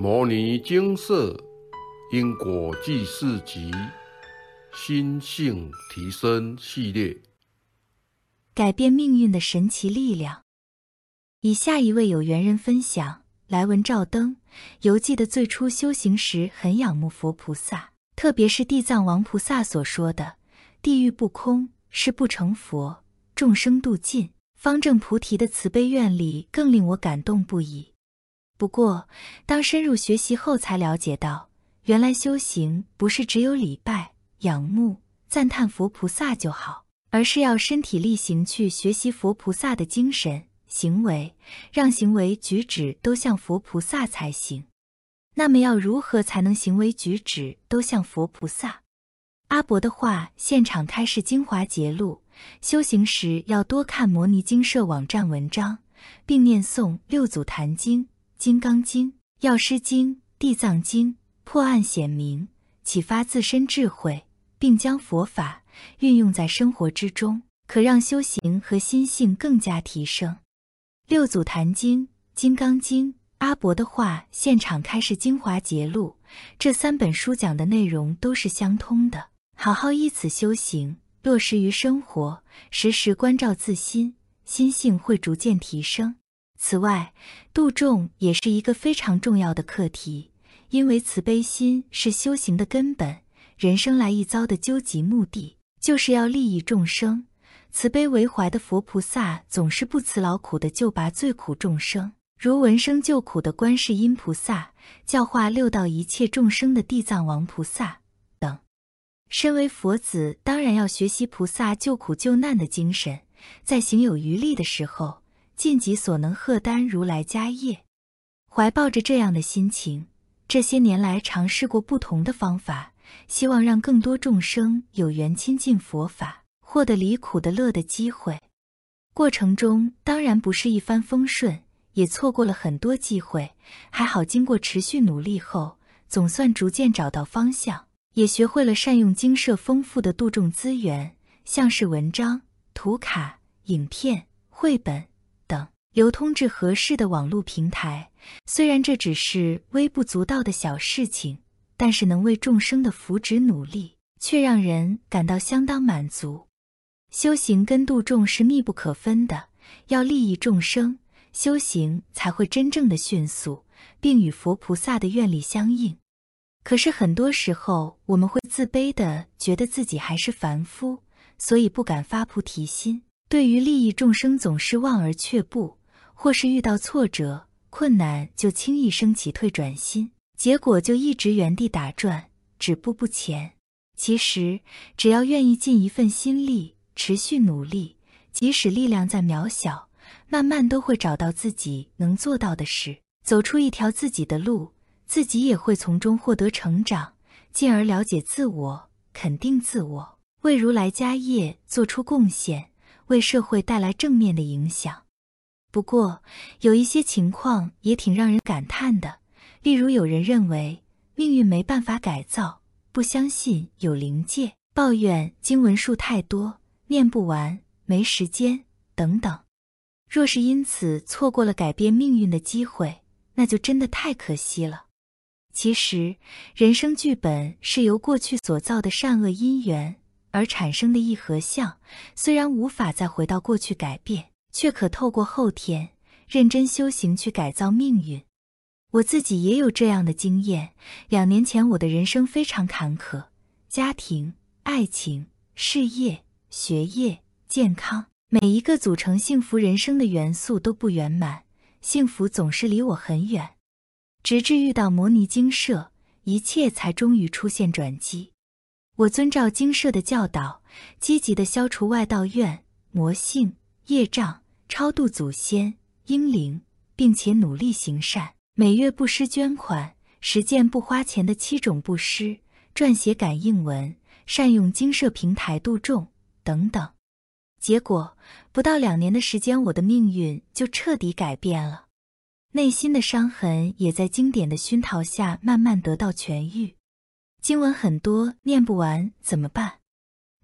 摩尼精舍因果记事集心性提升系列，改变命运的神奇力量。以下一位有缘人分享：来文照灯，犹记得最初修行时很仰慕佛菩萨，特别是地藏王菩萨所说的“地狱不空，是不成佛，众生度尽，方正菩提”的慈悲愿力，更令我感动不已。不过，当深入学习后，才了解到，原来修行不是只有礼拜、仰慕、赞叹佛菩萨就好，而是要身体力行去学习佛菩萨的精神、行为，让行为举止都像佛菩萨才行。那么，要如何才能行为举止都像佛菩萨？阿伯的话，现场开示精华节录：修行时要多看摩尼经社网站文章，并念诵六祖坛经。《金刚经》《药师经》《地藏经》破案显明，启发自身智慧，并将佛法运用在生活之中，可让修行和心性更加提升。六祖坛经、金刚经、阿伯的话，现场开示精华节录，这三本书讲的内容都是相通的。好好依此修行，落实于生活，时时关照自心，心性会逐渐提升。此外，度众也是一个非常重要的课题，因为慈悲心是修行的根本。人生来一遭的究极目的，就是要利益众生。慈悲为怀的佛菩萨总是不辞劳苦的救拔最苦众生，如闻声救苦的观世音菩萨，教化六道一切众生的地藏王菩萨等。身为佛子，当然要学习菩萨救苦救难的精神，在行有余力的时候。尽己所能，贺担如来家业。怀抱着这样的心情，这些年来尝试过不同的方法，希望让更多众生有缘亲近佛法，获得离苦的乐的机会。过程中当然不是一帆风顺，也错过了很多机会。还好，经过持续努力后，总算逐渐找到方向，也学会了善用精舍丰富的度众资源，像是文章、图卡、影片、绘本。流通至合适的网络平台，虽然这只是微不足道的小事情，但是能为众生的福祉努力，却让人感到相当满足。修行跟度众是密不可分的，要利益众生，修行才会真正的迅速，并与佛菩萨的愿力相应。可是很多时候，我们会自卑的觉得自己还是凡夫，所以不敢发菩提心，对于利益众生总是望而却步。或是遇到挫折、困难，就轻易升起退转心，结果就一直原地打转，止步不前。其实，只要愿意尽一份心力，持续努力，即使力量再渺小，慢慢都会找到自己能做到的事，走出一条自己的路，自己也会从中获得成长，进而了解自我，肯定自我，为如来家业做出贡献，为社会带来正面的影响。不过，有一些情况也挺让人感叹的。例如，有人认为命运没办法改造，不相信有灵界，抱怨经文数太多，念不完，没时间等等。若是因此错过了改变命运的机会，那就真的太可惜了。其实，人生剧本是由过去所造的善恶因缘而产生的一合相，虽然无法再回到过去改变。却可透过后天认真修行去改造命运。我自己也有这样的经验。两年前，我的人生非常坎坷，家庭、爱情、事业、学业、健康，每一个组成幸福人生的元素都不圆满，幸福总是离我很远。直至遇到摩尼精舍，一切才终于出现转机。我遵照精舍的教导，积极的消除外道怨、魔性。业障超度祖先英灵，并且努力行善，每月布施捐款，实践不花钱的七种布施，撰写感应文，善用精舍平台度众等等。结果不到两年的时间，我的命运就彻底改变了，内心的伤痕也在经典的熏陶下慢慢得到痊愈。经文很多，念不完怎么办？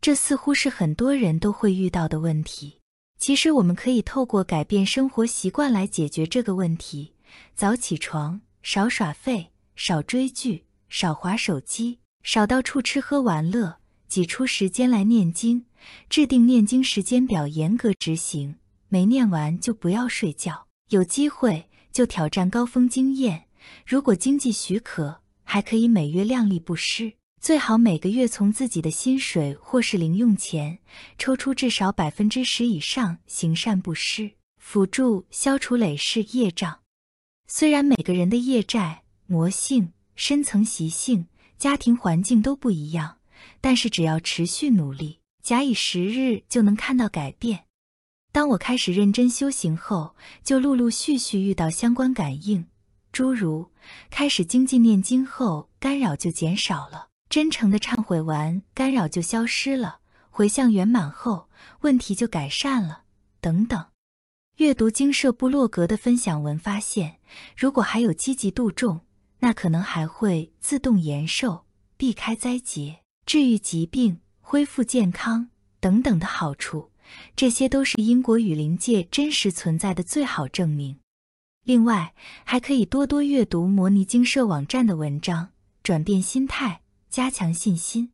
这似乎是很多人都会遇到的问题。其实我们可以透过改变生活习惯来解决这个问题。早起床，少耍废，少追剧，少划手机，少到处吃喝玩乐，挤出时间来念经，制定念经时间表，严格执行。没念完就不要睡觉，有机会就挑战高峰经验。如果经济许可，还可以每月量力不失。最好每个月从自己的薪水或是零用钱抽出至少百分之十以上行善布施，辅助消除累世业障。虽然每个人的业债、魔性、深层习性、家庭环境都不一样，但是只要持续努力，假以时日就能看到改变。当我开始认真修行后，就陆陆续续遇到相关感应，诸如开始精进念经后，干扰就减少了。真诚的忏悔完，干扰就消失了；回向圆满后，问题就改善了。等等。阅读经社部落格的分享文，发现如果还有积极度众，那可能还会自动延寿、避开灾劫、治愈疾病、恢复健康等等的好处。这些都是因果与灵界真实存在的最好证明。另外，还可以多多阅读摩尼经社网站的文章，转变心态。加强信心，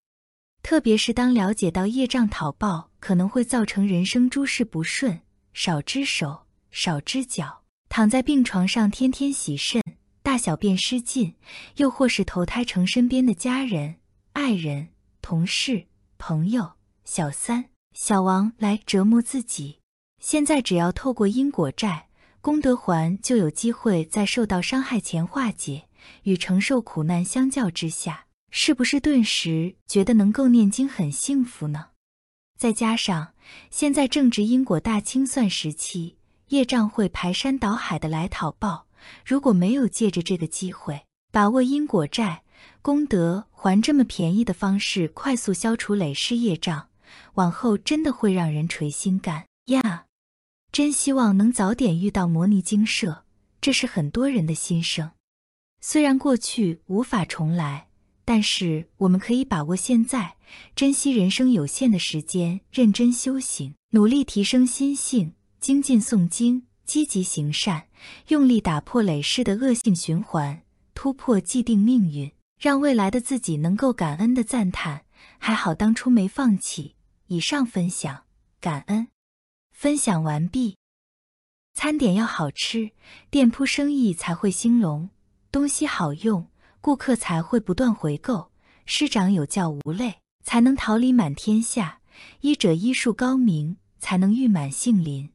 特别是当了解到业障讨报可能会造成人生诸事不顺，少只手少只脚，躺在病床上天天洗肾，大小便失禁，又或是投胎成身边的家人、爱人、同事、朋友、小三、小王来折磨自己。现在只要透过因果债功德还，就有机会在受到伤害前化解，与承受苦难相较之下。是不是顿时觉得能够念经很幸福呢？再加上现在正值因果大清算时期，业障会排山倒海的来讨报。如果没有借着这个机会，把握因果债功德还这么便宜的方式，快速消除累世业障，往后真的会让人垂心肝呀！真希望能早点遇到摩尼精舍，这是很多人的心声。虽然过去无法重来。但是我们可以把握现在，珍惜人生有限的时间，认真修行，努力提升心性，精进诵经，积极行善，用力打破累世的恶性循环，突破既定命运，让未来的自己能够感恩的赞叹：还好当初没放弃。以上分享，感恩。分享完毕。餐点要好吃，店铺生意才会兴隆，东西好用。顾客才会不断回购，师长有教无类，才能桃李满天下；医者医术高明，才能誉满杏林。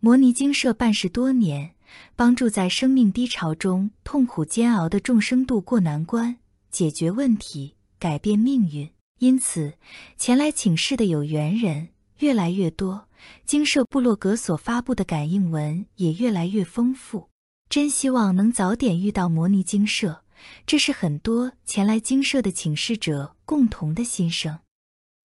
摩尼精舍办事多年，帮助在生命低潮中痛苦煎熬的众生渡过难关，解决问题，改变命运。因此，前来请示的有缘人越来越多，精舍部落格所发布的感应文也越来越丰富。真希望能早点遇到摩尼精舍。这是很多前来精舍的请示者共同的心声。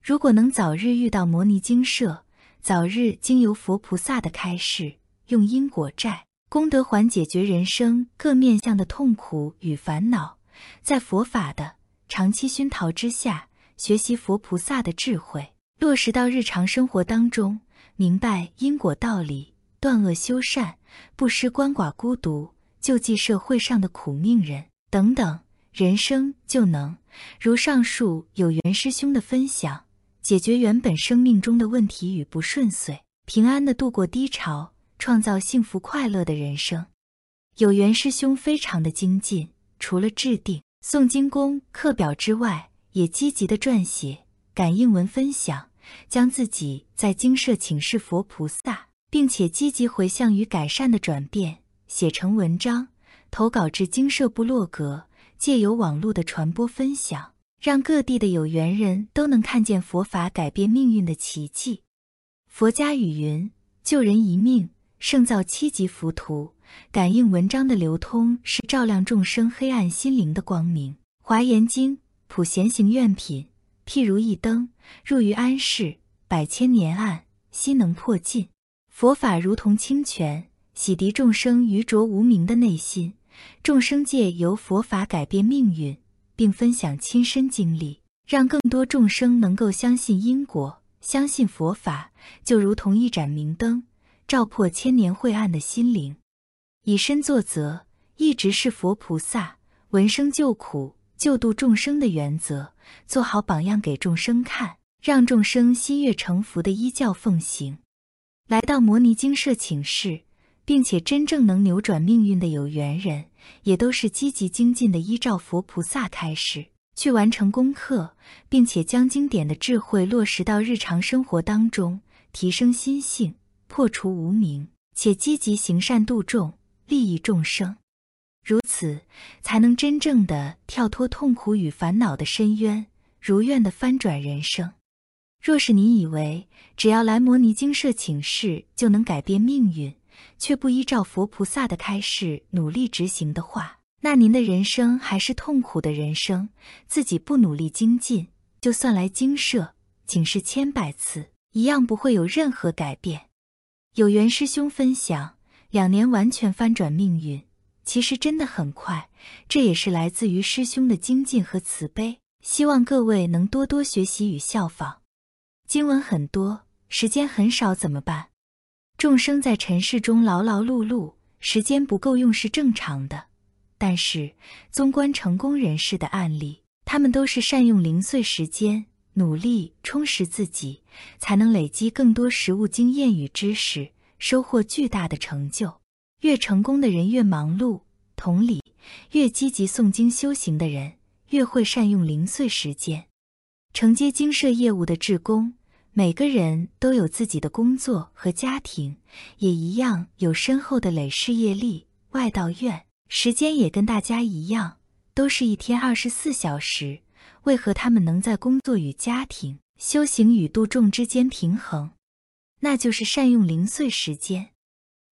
如果能早日遇到摩尼精舍，早日经由佛菩萨的开示，用因果债功德还解决人生各面向的痛苦与烦恼，在佛法的长期熏陶之下，学习佛菩萨的智慧，落实到日常生活当中，明白因果道理，断恶修善，不施鳏寡孤独，救济社会上的苦命人。等等，人生就能如上述有缘师兄的分享，解决原本生命中的问题与不顺遂，平安的度过低潮，创造幸福快乐的人生。有缘师兄非常的精进，除了制定诵经功课表之外，也积极的撰写感应文分享，将自己在经社请示佛菩萨，并且积极回向与改善的转变写成文章。投稿至精舍部落格，借由网络的传播分享，让各地的有缘人都能看见佛法改变命运的奇迹。佛家语云：“救人一命，胜造七级浮屠。”感应文章的流通是照亮众生黑暗心灵的光明。华严经普贤行愿品，譬如一灯，入于安室，百千年暗，悉能破尽。佛法如同清泉，洗涤众生愚浊无明的内心。众生界由佛法改变命运，并分享亲身经历，让更多众生能够相信因果，相信佛法，就如同一盏明灯，照破千年晦暗的心灵。以身作则，一直是佛菩萨闻声救苦、救度众生的原则，做好榜样给众生看，让众生心悦诚服的依教奉行。来到摩尼精舍请示，并且真正能扭转命运的有缘人，也都是积极精进的，依照佛菩萨开始去完成功课，并且将经典的智慧落实到日常生活当中，提升心性，破除无明，且积极行善度众，利益众生。如此，才能真正的跳脱痛苦与烦恼的深渊，如愿的翻转人生。若是你以为只要来摩尼精舍请示就能改变命运，却不依照佛菩萨的开示努力执行的话，那您的人生还是痛苦的人生。自己不努力精进，就算来精舍请示千百次，一样不会有任何改变。有缘师兄分享，两年完全翻转命运，其实真的很快。这也是来自于师兄的精进和慈悲，希望各位能多多学习与效仿。经文很多，时间很少，怎么办？众生在尘世中劳劳碌碌，时间不够用是正常的。但是，纵观成功人士的案例，他们都是善用零碎时间，努力充实自己，才能累积更多实物经验与知识，收获巨大的成就。越成功的人越忙碌，同理，越积极诵经修行的人越会善用零碎时间，承接经社业务的志工。每个人都有自己的工作和家庭，也一样有深厚的累世业力。外道院时间也跟大家一样，都是一天二十四小时。为何他们能在工作与家庭、修行与度众之间平衡？那就是善用零碎时间。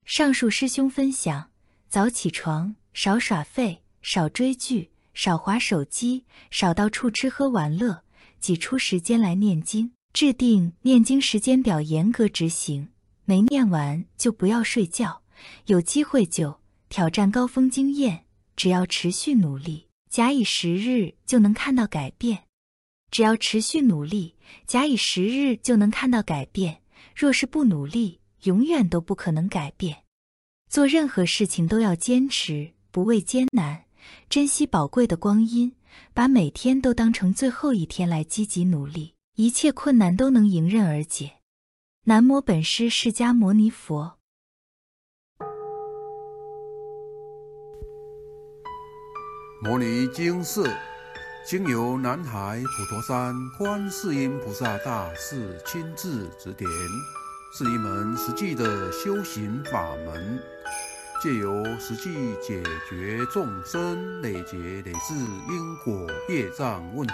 上述师兄分享：早起床，少耍废，少追剧，少划手机，少到处吃喝玩乐，挤出时间来念经。制定念经时间表，严格执行。没念完就不要睡觉，有机会就挑战高峰经验。只要持续努力，假以时日就能看到改变。只要持续努力，假以时日就能看到改变。若是不努力，永远都不可能改变。做任何事情都要坚持，不畏艰难，珍惜宝贵的光阴，把每天都当成最后一天来积极努力。一切困难都能迎刃而解。南无本师释迦牟尼佛。摩尼经寺经由南海普陀山观世音菩萨大士亲自指点，是一门实际的修行法门，借由实际解决众生累劫累世因果业障问题。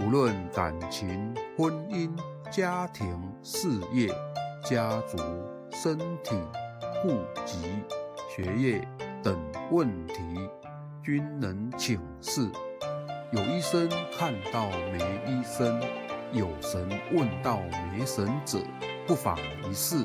无论感情、婚姻、家庭、事业、家族、身体、户籍、学业等问题，均能请示。有医生看到没医生，有神问到没神者，不妨一试。